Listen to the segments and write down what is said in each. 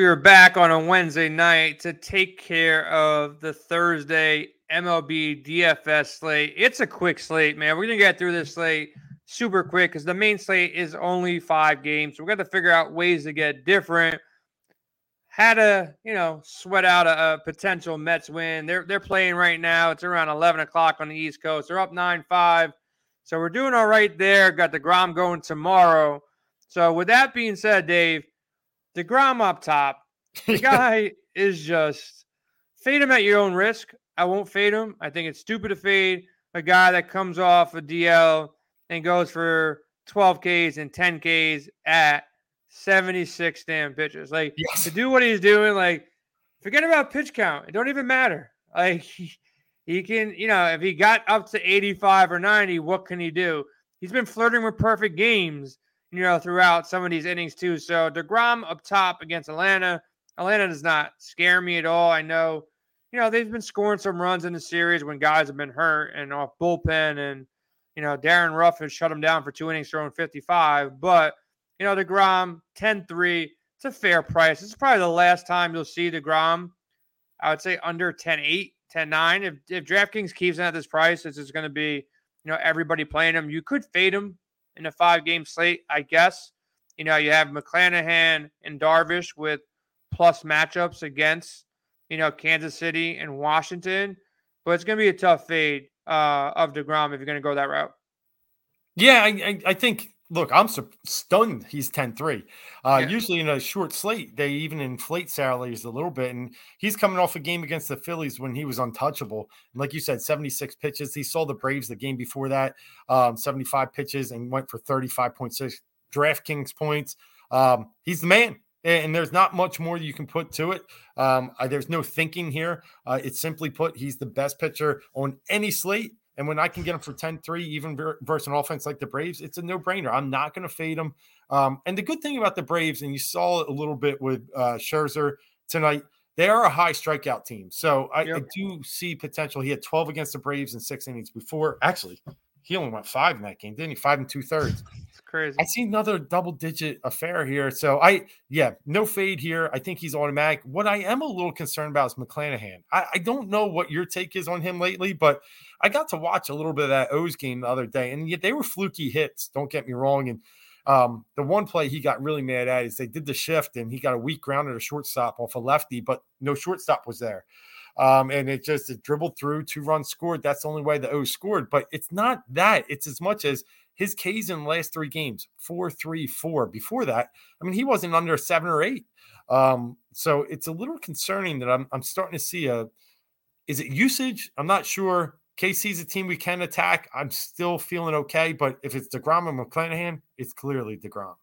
We are back on a Wednesday night to take care of the Thursday MLB DFS slate. It's a quick slate, man. We're going to get through this slate super quick because the main slate is only five games. So we're going to figure out ways to get different. Had to, you know, sweat out a, a, potential Mets win. They're they're playing right now. It's around 11 o'clock on the East Coast. They're up 9 5. So we're doing all right there. Got DeGrom going tomorrow. So with that being said, Dave, DeGrom up top. The guy is just fade him at your own risk. I won't fade him. I think it's stupid to fade a guy that comes off a DL and goes for 12 Ks and 10 Ks at 76 damn pitches. Like yes. to do what he's doing, like forget about pitch count. It don't even matter. Like he, he can, you know, if he got up to 85 or 90, what can he do? He's been flirting with perfect games you know, throughout some of these innings too. So DeGrom up top against Atlanta. Atlanta does not scare me at all. I know, you know, they've been scoring some runs in the series when guys have been hurt and off bullpen. And, you know, Darren Ruf has shut them down for two innings, throwing 55. But, you know, DeGrom 10 3. It's a fair price. This is probably the last time you'll see DeGrom, I would say under 10 8, 10 9. If, if DraftKings keeps him at this price, this is going to be, you know, everybody playing him. You could fade him in a five game slate, I guess. You know, you have McClanahan and Darvish with plus matchups against, you know, Kansas City and Washington. But it's going to be a tough fade uh, of DeGrom if you're going to go that route. Yeah, I, I think look, I'm stunned he's 10 3. Uh, yeah. Usually in a short slate, they even inflate salaries a little bit. And he's coming off a game against the Phillies when he was untouchable. And like you said, 76 pitches. He saw the Braves the game before that, um, 75 pitches, and went for 35.6 DraftKings points. Um, he's the man. And there's not much more you can put to it. Um, there's no thinking here. Uh, it's simply put, he's the best pitcher on any slate and when I can get him for 10 3, even versus an offense like the Braves, it's a no brainer. I'm not going to fade him. Um, and the good thing about the Braves, and you saw it a little bit with uh, Scherzer tonight, they are a high strikeout team. So I, yep. I, do see potential. He had 12 against the Braves in six innings before. Actually, he only went five in that game, didn't he? Five and two thirds. Crazy. I see another double digit affair here. So I, yeah, no fade here. I think he's automatic. What I am a little concerned about is McClanahan. I, I don't know what your take is on him lately, but I got to watch a little bit of that O's game the other day, and yet they were fluky hits. Don't get me wrong. And um, the one play he got really mad at is they did the shift and he got a weak ground at a shortstop off a lefty, but no shortstop was there. Um, and it just it dribbled through, two runs scored. That's the only way the O's scored. But it's not that. It's as much as his K's in the last three games, four, three, four. Before that, I mean, he wasn't under seven or eight. Um, so it's a little concerning that I'm I'm starting to see a is it usage? I'm not sure. KC's a team we can attack. I'm still feeling okay, but if it's DeGrom and McClanahan, it's clearly DeGrom.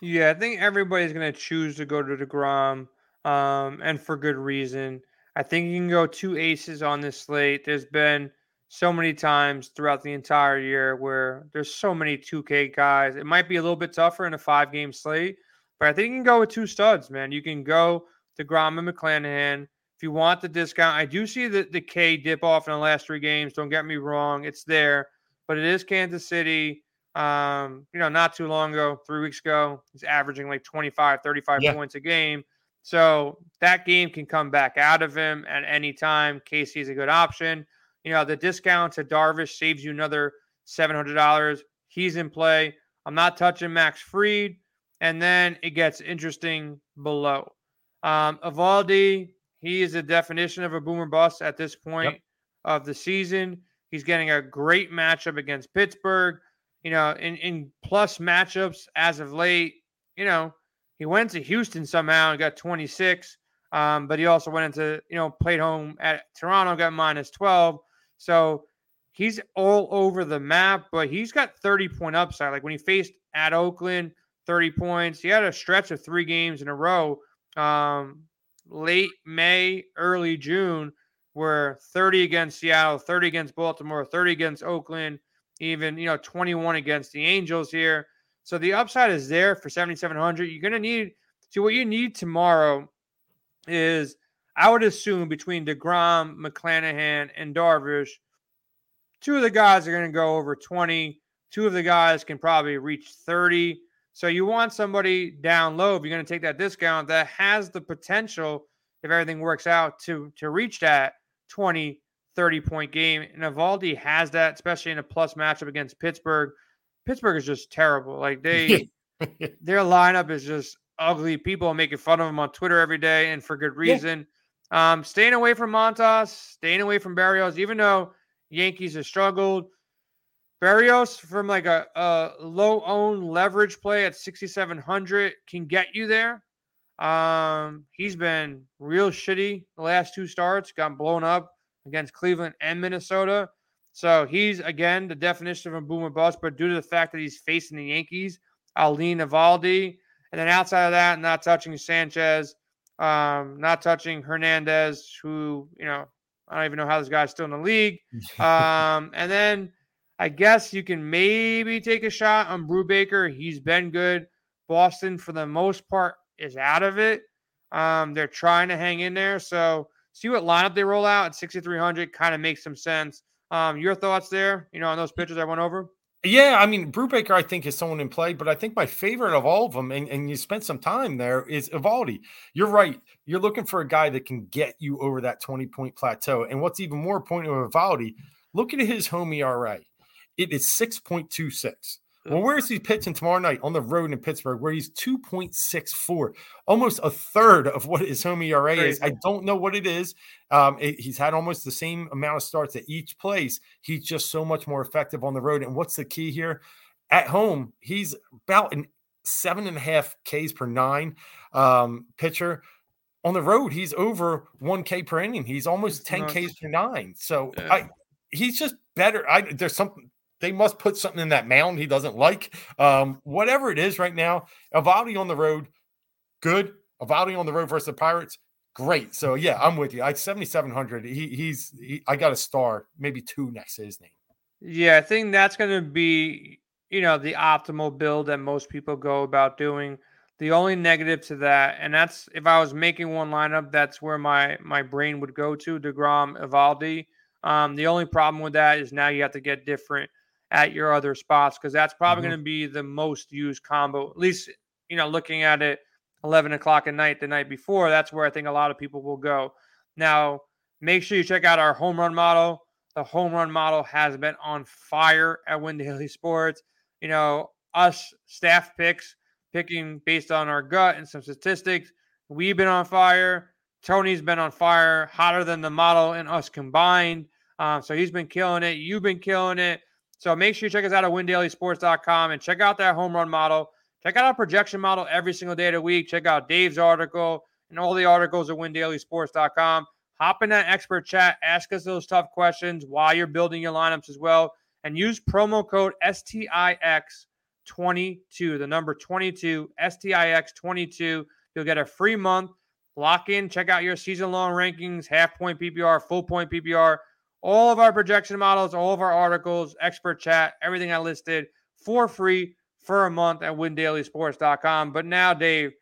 Yeah, I think everybody's going to choose to go to DeGrom, um, and for good reason. I think you can go two aces on this slate. There's been so many times throughout the entire year where there's so many 2K guys. It might be a little bit tougher in a five game slate, but I think you can go with two studs, man. You can go DeGrom and McClanahan. If you want the discount, I do see the, the K dip off in the last three games. Don't get me wrong, it's there, but it is Kansas City. Um, you know, not too long ago, three weeks ago, he's averaging like 25, 35 yeah. points a game. So that game can come back out of him at any time. KC is a good option. You know, the discount to Darvish saves you another $700. He's in play. I'm not touching Max Fried. And then it gets interesting below. Um, Eovaldi, he is a definition of a boomer bust at this point yep. of the season. He's getting a great matchup against Pittsburgh. You know, in, in plus matchups as of late, you know, he went to Houston somehow and got 26. Um, but he also went into, you know, played home at Toronto, got minus 12. So he's all over the map, but he's got 30 point upside. Like when he faced at Oakland, 30 points. He had a stretch of three games in a row, um, late May, early June, where 30 against Seattle, 30 against Baltimore, 30 against Oakland, even you know 21 against the Angels here. So the upside is there for 7,700. You're gonna need. See what you need tomorrow is I would assume between DeGrom, McClanahan, and Darvish, two of the guys are going to go over 20. Two of the guys can probably reach 30. So you want somebody down low if you're going to take that discount that has the potential, if everything works out, to to reach that 20, 30 point game. And Eovaldi has that, especially in a plus matchup against Pittsburgh. Pittsburgh is just terrible. Like they their lineup is just ugly. People making fun of them on Twitter every day, and for good reason. Yeah. Um, staying away from Montas, staying away from Berrios, even though Yankees have struggled. Berrios from like a, a low owned leverage play at 6,700 can get you there. Um, he's been real shitty the last two starts, got blown up against Cleveland and Minnesota. So he's again the definition of a boomer bust, but due to the fact that he's facing the Yankees, I'll lean Eovaldi. And then outside of that, not touching Sanchez, um, not touching Hernandez, who, you know, I don't even know how this guy's still in the league. Um, and then I guess you can maybe take a shot on Brubaker. He's been good. Boston, for the most part, is out of it. Um, they're trying to hang in there. So see what lineup they roll out at 6,300 kind of makes some sense. Um, your thoughts there, you know, on those pitchers I went over? Yeah, I mean, Brubaker, I think, is someone in play, but I think my favorite of all of them, and, and you spent some time there, is Eovaldi. You're right. You're looking for a guy that can get you over that 20 point plateau. And what's even more important of Eovaldi, look at his home ERA. It is 6.26. Well, where is he pitching tomorrow night on the road in Pittsburgh, where he's 2.64, almost a third of what his home ERA Crazy. is? I don't know what it is. Um, it, he's had almost the same amount of starts at each place. He's just so much more effective on the road. And what's the key here? At home, he's about an seven and a half Ks per nine um, pitcher. On the road, he's over one K per inning. He's almost 10 Ks per nine. So yeah. I, he's just better. I there's something they must put something in that mound he doesn't like. Um, whatever it is right now, Eovaldi on the road, good. Eovaldi on the road versus the Pirates, great. So yeah, I'm with you. I 7700. He he's he, I got a star, maybe two next to his name. Yeah, I think that's going to be you know the optimal build that most people go about doing. The only negative to that, and that's if I was making one lineup, that's where my my brain would go to Degrom, Eovaldi. Um, the only problem with that is now you have to get different at your other spots because that's probably mm-hmm. going to be the most used combo. At least, you know, looking at it 11 o'clock at night the night before, that's where I think a lot of people will go. Now, make sure you check out our home run model. The home run model has been on fire at Win Daily Sports. You know, us staff picks, picking based on our gut and some statistics. We've been on fire. Tony's been on fire, hotter than the model and us combined. Um, so he's been killing it. You've been killing it. So make sure you check us out at windailysports.com and check out that home run model. Check out our projection model every single day of the week. Check out Dave's article and all the articles at windailysports.com. Hop in that expert chat, ask us those tough questions while you're building your lineups as well, and use promo code STIX22, the number 22, STIX22. You'll get a free month. Lock in, check out your season long rankings, half point PPR, full point PPR all of our projection models, all of our articles, expert chat, everything I listed for free for a month at windailysports.com. But now, Dave,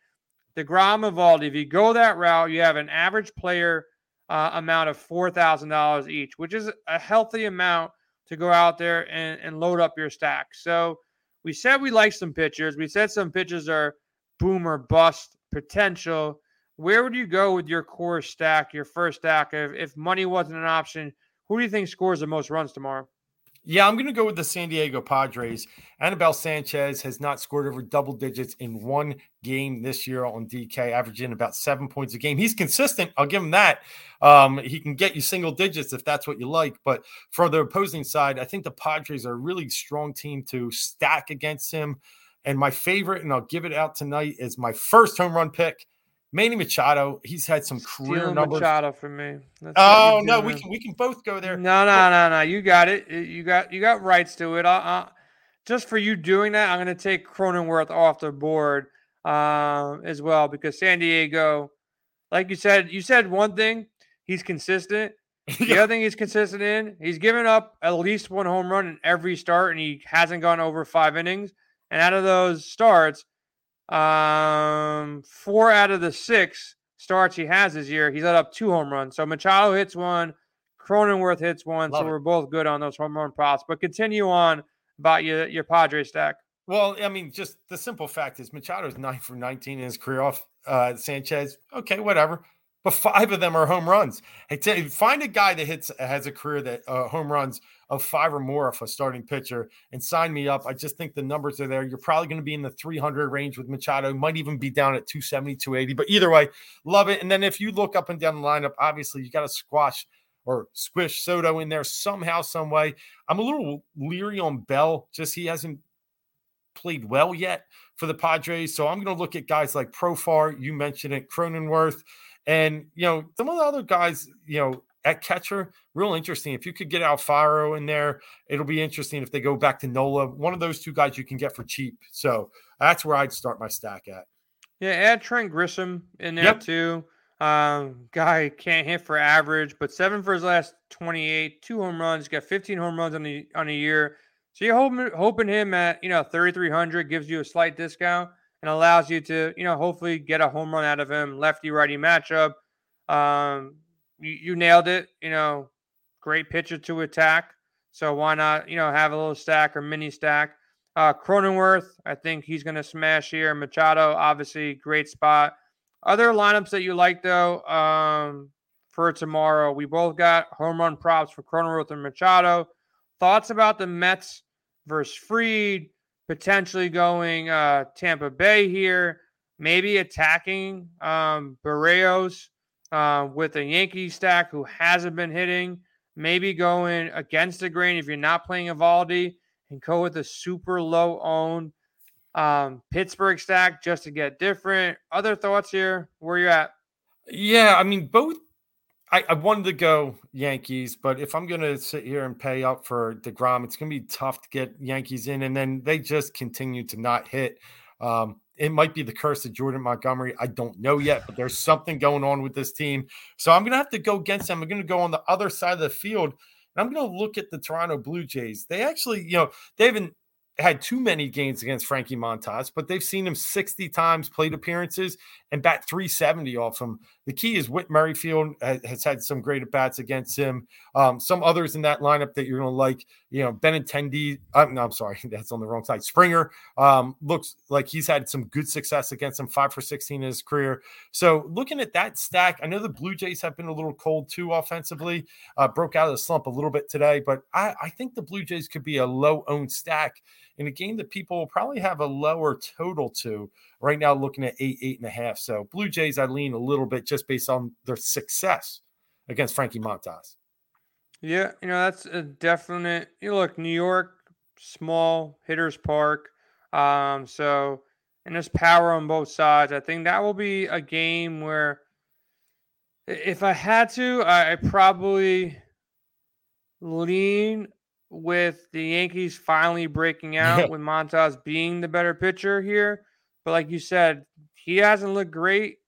DeGrom Eovaldi, if you go that route, you have an average player uh, amount of $4,000 each, which is a healthy amount to go out there and, and load up your stack. So we said we like some pitchers. We said some pitchers are boomer bust potential. Where would you go with your core stack, your first stack? If, if money wasn't an option, who do you think scores the most runs tomorrow? Yeah, I'm going to go with the San Diego Padres. Anibal Sanchez has not scored over double digits in one game this year on DK, averaging about seven points a game. He's consistent. I'll give him that. Um, he can get you single digits if that's what you like. But for the opposing side, I think the Padres are a really strong team to stack against him. And my favorite, and I'll give it out tonight, is my first home run pick Manny Machado, he's had some career Steal numbers. Machado for me. That's oh no, we can we can both go there. No, no, no, no. You got it. You got you got rights to it. Uh, just for you doing that, I'm going to take Cronenworth off the board uh, as well because San Diego, like you said, you said one thing. He's consistent. The other thing he's consistent in, he's given up at least one home run in every start, and he hasn't gone over five innings. And out of those starts, um, four out of the six starts he has this year, he's let up two home runs. So Machado hits one, Cronenworth hits one. Love so it. we're both good on those home run props. But continue on about your your Padre stack. Well, I mean, just the simple fact is Machado's nine for 19 in his career off uh, Sanchez. Okay, whatever. But five of them are home runs. Hey, t- find a guy that hits has a career that uh, home runs of five or more of a starting pitcher and sign me up. I just think the numbers are there. You're probably going to be in the 300 range with Machado. Might even be down at 270, 280. But either way, love it. And then if you look up and down the lineup, obviously you got to squash or squish Soto in there somehow, some way. I'm a little leery on Bell. Just he hasn't played well yet for the Padres. So I'm going to look at guys like Profar. You mentioned it, Cronenworth. And, you know, some of the other guys, you know, at catcher, real interesting. If you could get Alfaro in there, it'll be interesting if they go back to Nola. One of those two guys you can get for cheap. So that's where I'd start my stack at. Yeah, add Trent Grisham in there yep. too. Um, guy can't hit for average, but seven for his last 28, two home runs, got 15 home runs on the on a year. So you're hoping hoping him at you know 3,300 gives you a slight discount and allows you to you know hopefully get a home run out of him, lefty righty matchup. Um, you, you nailed it. You know, great pitcher to attack. So why not you know have a little stack or mini stack? Uh, Cronenworth, I think he's going to smash here. Machado, obviously, great spot. Other lineups that you like though um, for tomorrow, we both got home run props for Cronenworth and Machado. Thoughts about the Mets versus Fried, potentially going uh, Tampa Bay here, maybe attacking um, Berrios uh, with a Yankee stack who hasn't been hitting, maybe going against the grain if you're not playing Eovaldi and go with a super low owned um, Pittsburgh stack just to get different. Other thoughts here? Where you at? Yeah, I mean both. I, I wanted to go Yankees, but if I'm going to sit here and pay up for Degrom, it's going to be tough to get Yankees in, and then they just continue to not hit. Um, it might be the curse of Jordan Montgomery. I don't know yet, but there's something going on with this team. So I'm going to have to go against them. I'm going to go on the other side of the field. And I'm going to look at the Toronto Blue Jays. They actually, you know, they haven't had too many games against Frankie Montas, but they've seen him 60 times plate appearances and bat 370 off him. The key is Whit Merrifield has had some great at bats against him. Um, some others in that lineup that you're going to like, you know, Benintendi. Uh, no, I'm sorry, that's on the wrong side. Springer um, looks like he's had some good success against him, five for 16 in his career. So looking at that stack, I know the Blue Jays have been a little cold too offensively, uh, broke out of the slump a little bit today, but I, I think the Blue Jays could be a low owned stack in a game that people will probably have a lower total to right now, looking at eight, eight and a half. So Blue Jays, I lean a little bit just based on their success against Frankie Montas. Yeah, you know, that's a definite. You know, look, New York, small hitters park. Um, so, and there's power on both sides. I think that will be a game where if I had to, I probably lean with the Yankees finally breaking out with Montas being the better pitcher here. But like you said, he hasn't looked great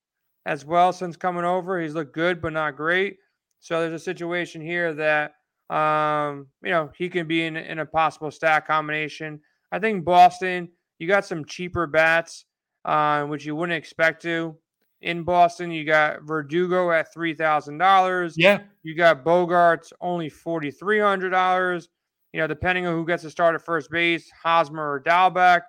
as well since coming over. He's looked good, but not great. So there's a situation here that um, you know he can be in, in a possible stack combination. I think Boston, you got some cheaper bats, uh, which you wouldn't expect to. In Boston, you got Verdugo at three thousand dollars. Yeah, you got Bogaerts only forty three hundred dollars. You know, depending on who gets to start at first base, Hosmer or Dalbec,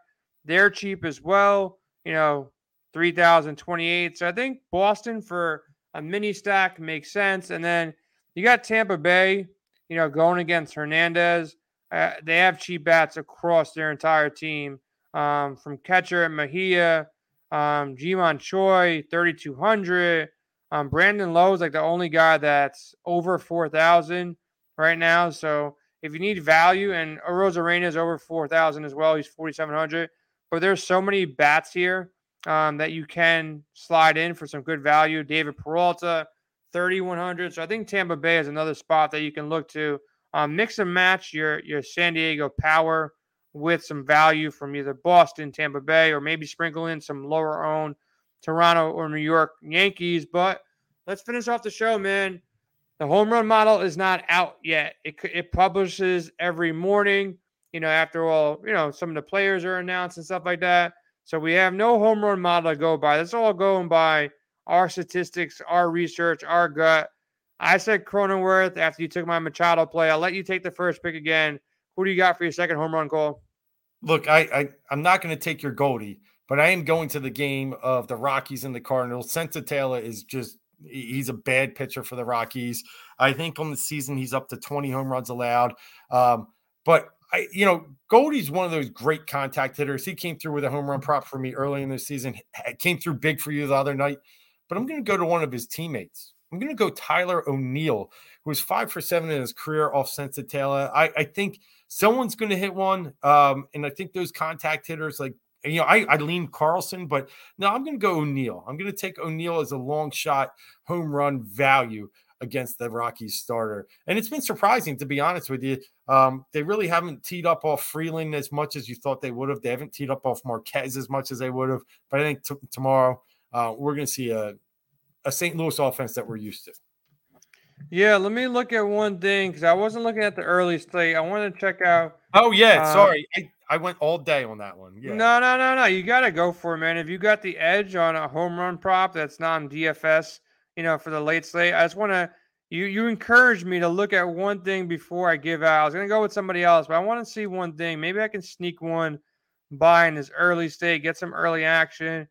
they're cheap as well. You know, 3028. So I think Boston for a mini stack makes sense. And then you got Tampa Bay, you know, going against Hernandez. Uh, they have cheap bats across their entire team um, from catcher at Mejia, um, Ji-Man Choi, 3,200. Um, Brandon Lowe is like the only guy that's over 4,000 right now. So if you need value, and Arozarena is over 4,000 as well, he's 4,700. But there's so many bats here um, that you can slide in for some good value. David Peralta, 3,100. So I think Tampa Bay is another spot that you can look to. Um, mix and match your, your San Diego power with some value from either Boston, Tampa Bay, or maybe sprinkle in some lower owned Toronto or New York Yankees. But let's finish off the show, man. The home run model is not out yet. It it publishes every morning. You know, after all, you know some of the players are announced and stuff like that. So we have no home run model to go by. That's all going by our statistics, our research, our gut. I said Cronenworth after you took my Machado play. I'll let you take the first pick again. Who do you got for your second home run call? Look, I, I I'm not going to take your Goldie, but I am going to the game of the Rockies and the Cardinals. Senzatela is just he's a bad pitcher for the Rockies. I think on the season he's up to 20 home runs allowed. Um, but I, you know, Goldie's one of those great contact hitters. He came through with a home run prop for me early in the season. Came through big for you the other night. But I'm going to go to one of his teammates. I'm going to go Tyler O'Neill, who was five for seven in his career off Senzatela. I, I think someone's going to hit one. Um, and I think those contact hitters, like, you know, I, I lean Carlson, but no, I'm going to go O'Neill. I'm going to take O'Neill as a long shot home run value against the Rockies starter. And it's been surprising, to be honest with you. Um, they really haven't teed up off Freeland as much as you thought they would have. They haven't teed up off Marquez as much as they would have. But I think t- tomorrow uh, we're going to see a, a St. Louis offense that we're used to. Yeah, let me look at one thing because I wasn't looking at the early slate. I want to check out. Oh yeah, uh, sorry, I, I went all day on that one. Yeah. No, no, no, no. You got to go for it, man. If you got the edge on a home run prop that's non DFS, you know, for the late slate. I just want to you you encouraged me to look at one thing before I give out. I was gonna go with somebody else, but I want to see one thing. Maybe I can sneak one by in this early state, get some early action.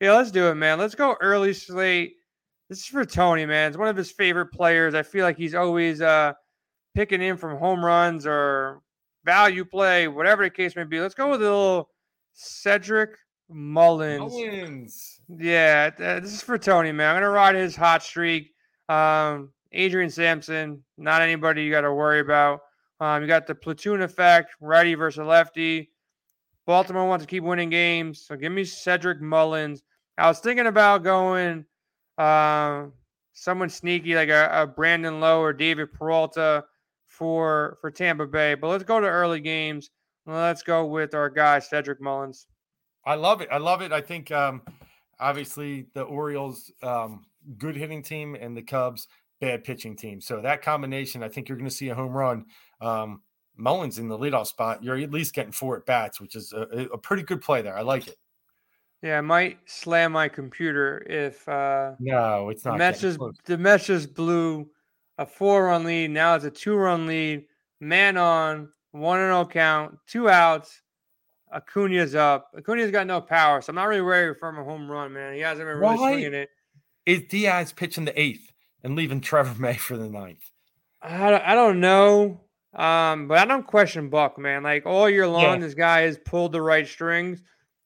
Yeah, let's do it, man. Let's go early slate. This is for Tony, man. It's one of his favorite players. I feel like he's always uh picking in from home runs or value play, whatever the case may be. Let's go with a little Cedric Mullins. Mullins. Yeah, this is for Tony, man. I'm gonna ride his hot streak. Um, Adrian Sampson, not anybody you got to worry about. Um, you got the platoon effect, righty versus lefty. Baltimore wants to keep winning games, so give me Cedric Mullins. I was thinking about going uh, someone sneaky like a, a Brandon Lowe or David Peralta for for Tampa Bay, but let's go to early games. Let's go with our guy Cedric Mullins. I love it. I love it. I think um, obviously the Orioles um, good hitting team and the Cubs bad pitching team. So that combination, I think you're going to see a home run. Um, Mullins in the leadoff spot, you're at least getting four at bats, which is a, a, pretty good play there. I like it. Yeah, I might slam my computer if uh no, it's not. Mets just the Mets just blew a four run lead. Now it's a two run lead. Man on, one and no count, two outs. Acuna's up. Acuna's got no power, so I'm not really worried for him a home run, man. He hasn't been really Why swinging it. Is Diaz pitching the eighth? and leaving Trevor May for the ninth? I, I don't know. Um, but I don't question Buck, man. Like all year long, yeah. this guy has pulled the right strings.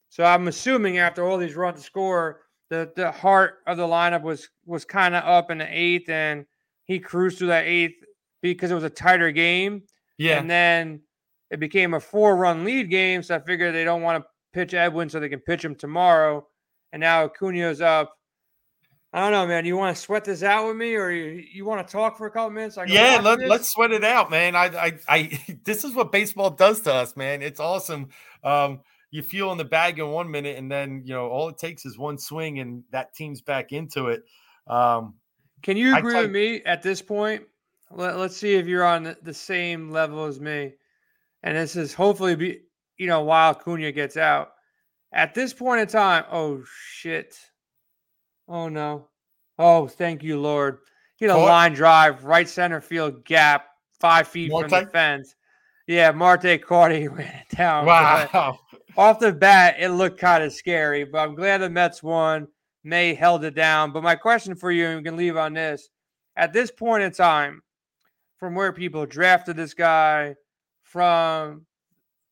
So I'm assuming after all these runs to score, the the heart of the lineup was was kind of up in the eighth, and he cruised through that eighth because it was a tighter game. Yeah. And then it became a four run lead game. So I figured they don't want to pitch Edwin so they can pitch him tomorrow. And now Acuna's up. I don't know, man. You want to sweat this out with me, or you, you want to talk for a couple minutes? yeah, let, us sweat it out, man. I, I, I, this is what baseball does to us, man. It's awesome. Um, you feel in the bag in one minute, and then you know all it takes is one swing, and that team's back into it. Um, Can you agree with me at this point? Let, let's see if you're on the same level as me. And this is hopefully be you know while Cunha gets out. At this point in time, oh shit Oh no. Oh, thank you, Lord. Get had a line drive, right center field gap, five feet Marte? from the fence. Yeah, Marte Cordy ran it down. Wow. Off the bat, it looked kind of scary, but I'm glad the Mets won. May held it down. But my question for you, and we can leave on this. At this point in time, from where people drafted this guy, from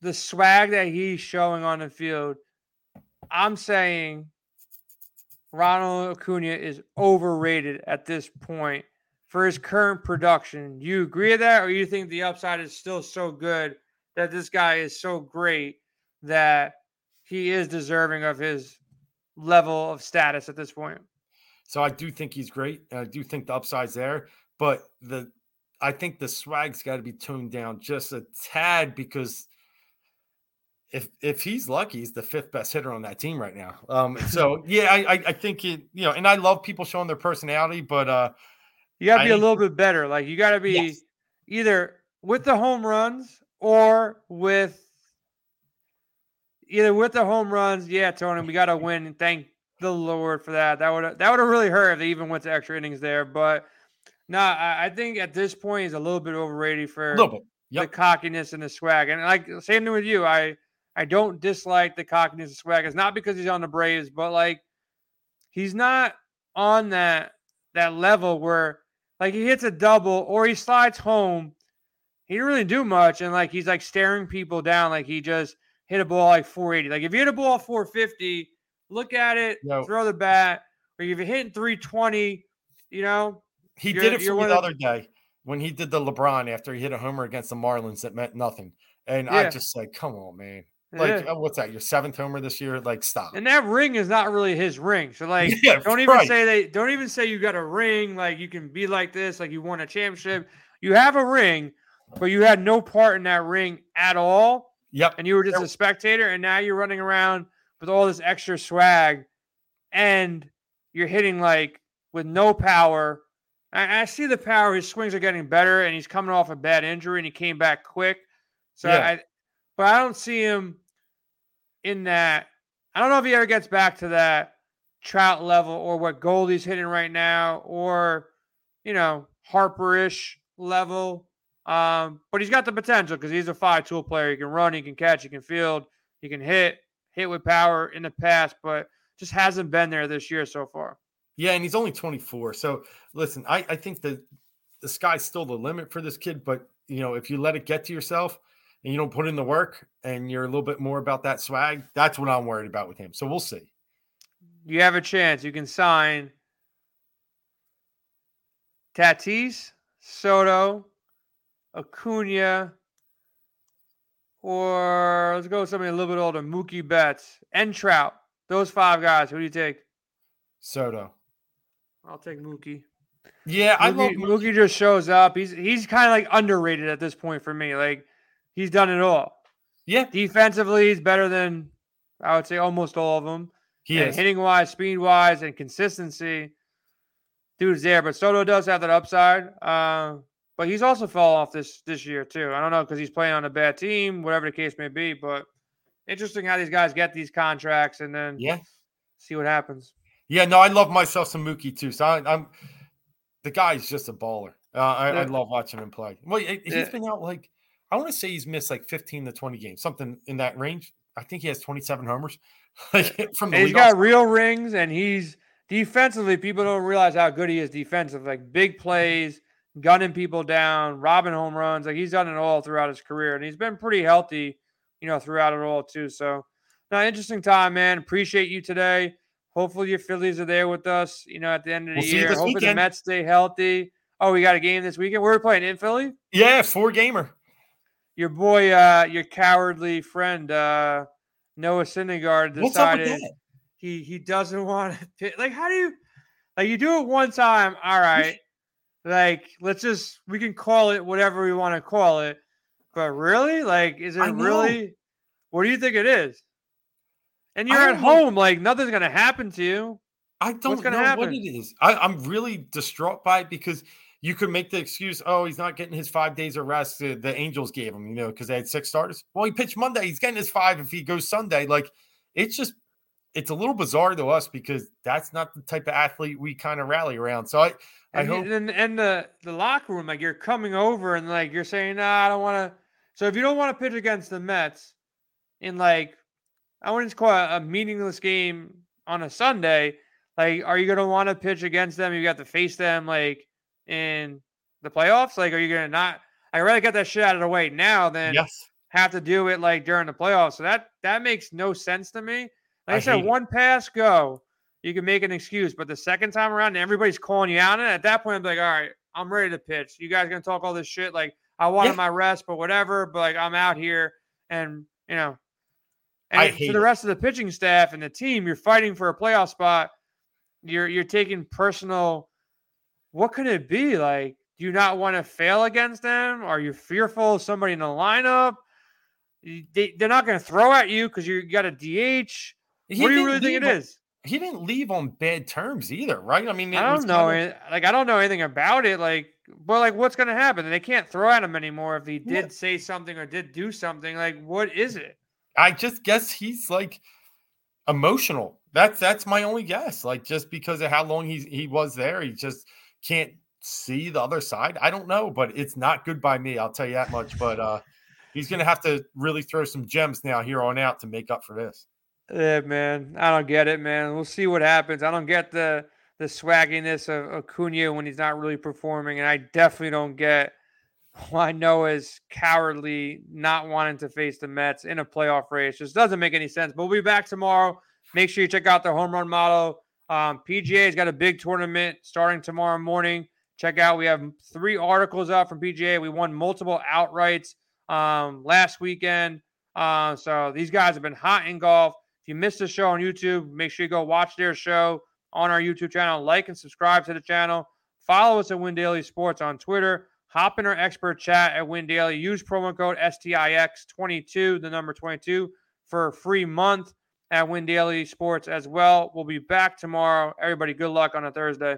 the swag that he's showing on the field, I'm saying Ronald Acuna is overrated at this point for his current production. You agree with that, or you think the upside is still so good that this guy is so great that he is deserving of his level of status at this point? So I do think he's great. I do think the upside's there, but the I think the swag's got to be toned down just a tad because if if he's lucky, he's the fifth best hitter on that team right now. Um, so yeah, I, I think it, you know, and I love people showing their personality, but uh, you got to be a little bit better. Like you got to be yes. either with the home runs or with either with the home runs. Yeah, Tony, we got to win. And thank the Lord for that. That would that would have really hurt if they even went to extra innings there. But no, I, I think at this point he's a little bit overrated for a little bit. Yep. the cockiness and the swag. And like same thing with you, I I don't dislike the cockiness and swag. It's not because he's on the Braves, but like he's not on that that level where like he hits a double or he slides home. He didn't really do much, and like he's like staring people down, like he just hit a ball like 480. Like if you hit a ball 450, look at it, no. throw the bat, or if you're hitting 320, you know. He did it for me the other day when he did the LeBron after he hit a homer against the Marlins that meant nothing. And yeah. I just said, come on, man. Like, yeah. Uh, what's that? Your seventh homer this year? Like, stop. And that ring is not really his ring. So, like, yeah, don't even right. say they don't even say you got a ring. Like, you can be like this, like you won a championship. You have a ring, but you had no part in that ring at all. Yep. And you were just a spectator, and now you're running around with all this extra swag, and you're hitting like with no power. I, I see the power. His swings are getting better, and he's coming off a bad injury, and he came back quick. So yeah. I, but I don't see him in that. I don't know if he ever gets back to that Trout level or what Goldie's hitting right now, or you know Harperish level. Um, but he's got the potential because he's a five tool player. He can run, he can catch, he can field, he can hit, hit with power in the past, but just hasn't been there this year so far. Yeah, and he's only 24. So listen, I, I think that the sky's still the limit for this kid, but you know, if you let it get to yourself and you don't put in the work and you're a little bit more about that swag, that's what I'm worried about with him. So we'll see. You have a chance. You can sign Tatis, Soto, Acuna, or let's go with somebody a little bit older, Mookie Betts and Trout. Those five guys. Who do you take? Soto. I'll take Mookie. Yeah, Mookie, I love Mookie. Mookie. Just shows up. He's he's kind of like underrated at this point for me. Like he's done it all. Yeah, defensively, he's better than I would say almost all of them. He and is hitting wise, speed wise, and consistency. Dude's there, but Soto does have that upside. Uh, but he's also fell off this this year too. I don't know because he's playing on a bad team, whatever the case may be. But interesting how these guys get these contracts and then yeah, see what happens. Yeah, no, I love myself some Mookie too. So I, am the guy's just a baller. Uh, I, yeah. I, love watching him play. Well, he's yeah. been out like I want to say he's missed like 15 to 20 games, something in that range. I think he has 27 homers. from the he's got real rings, and he's defensively. People don't realize how good he is defensive. Like big plays, gunning people down, robbing home runs. Like he's done it all throughout his career, and he's been pretty healthy, you know, throughout it all too. So, now interesting time, man. Appreciate you today. Hopefully your Phillies are there with us, you know, at the end of the we'll year. Hopefully weekend. the Mets stay healthy. Oh, we got a game this weekend. We're playing in Philly. Yeah, four gamer. Your boy, uh, your cowardly friend, uh, Noah Syndergaard decided he he doesn't want to pitch. Like, how do you like you do it one time? All right, like let's just we can call it whatever we want to call it. But really, like, is it really? What do you think it is? And you're at home, know. like nothing's gonna happen to you. I don't know happen? what it is. I, I'm really distraught by it because you could make the excuse, oh, he's not getting his five days of rest the Angels gave him, you know, because they had six starters. Well, he pitched Monday. He's getting his five if he goes Sunday. Like, it's just, it's a little bizarre to us because that's not the type of athlete we kind of rally around. So I, I and, hope. And, and the, the locker room, like, you're coming over and, like, you're saying, nah, I don't want to. So if you don't want to pitch against the Mets in, like, I wouldn't call it a meaningless game on a Sunday. Like, are you going to want to pitch against them? You got to face them like in the playoffs. Like, are you going to not? I rather get that shit out of the way now than yes. have to do it like during the playoffs. So that that makes no sense to me. Like I, I said, one pass go, you can make an excuse, but the second time around, everybody's calling you out, and at that point, I'm like, all right, I'm ready to pitch. You guys gonna talk all this shit? Like, I wanted yeah. my rest, but whatever. But like, I'm out here, and you know, and for the rest of the pitching staff and the team, you're fighting for a playoff spot. You're you're taking personal. What could it be like? Do you not want to fail against them? Are you fearful of somebody in the lineup? They, they're not going to throw at you because you got a DH. He what do you really think it on, is? He didn't leave on bad terms either, right? I mean, I don't know. Kind of... Like, I don't know anything about it. Like, but like, what's going to happen? They can't throw at him anymore if he did yeah. say something or did do something. Like, what is it? I just guess he's like emotional. That's that's my only guess. Like just because of how long he he was there, he just can't see the other side. I don't know, but it's not good by me. I'll tell you that much. But uh he's to have to really throw some gems now here on out to make up for this. Yeah, man. I don't get it, man. We'll see what happens. I don't get the the swagginess of Acuna when he's not really performing, and I definitely don't get why Noah's cowardly not wanting to face the Mets in a playoff race. Just doesn't make any sense. But we'll be back tomorrow. Make sure you check out the home run model. Um, PGA's got a big tournament starting tomorrow morning. Check out. We have three articles out from PGA. We won multiple outrights um, last weekend. Uh, so these guys have been hot in golf. If you missed the show on YouTube, make sure you go watch their show on our YouTube channel. Like and subscribe to the channel. Follow us at Win Daily Sports on Twitter. Hop in our expert chat at Win Daily. Use promo code STIX22, the number 22, for a free month at Win Daily Sports as well. We'll be back tomorrow. Everybody, good luck on a Thursday.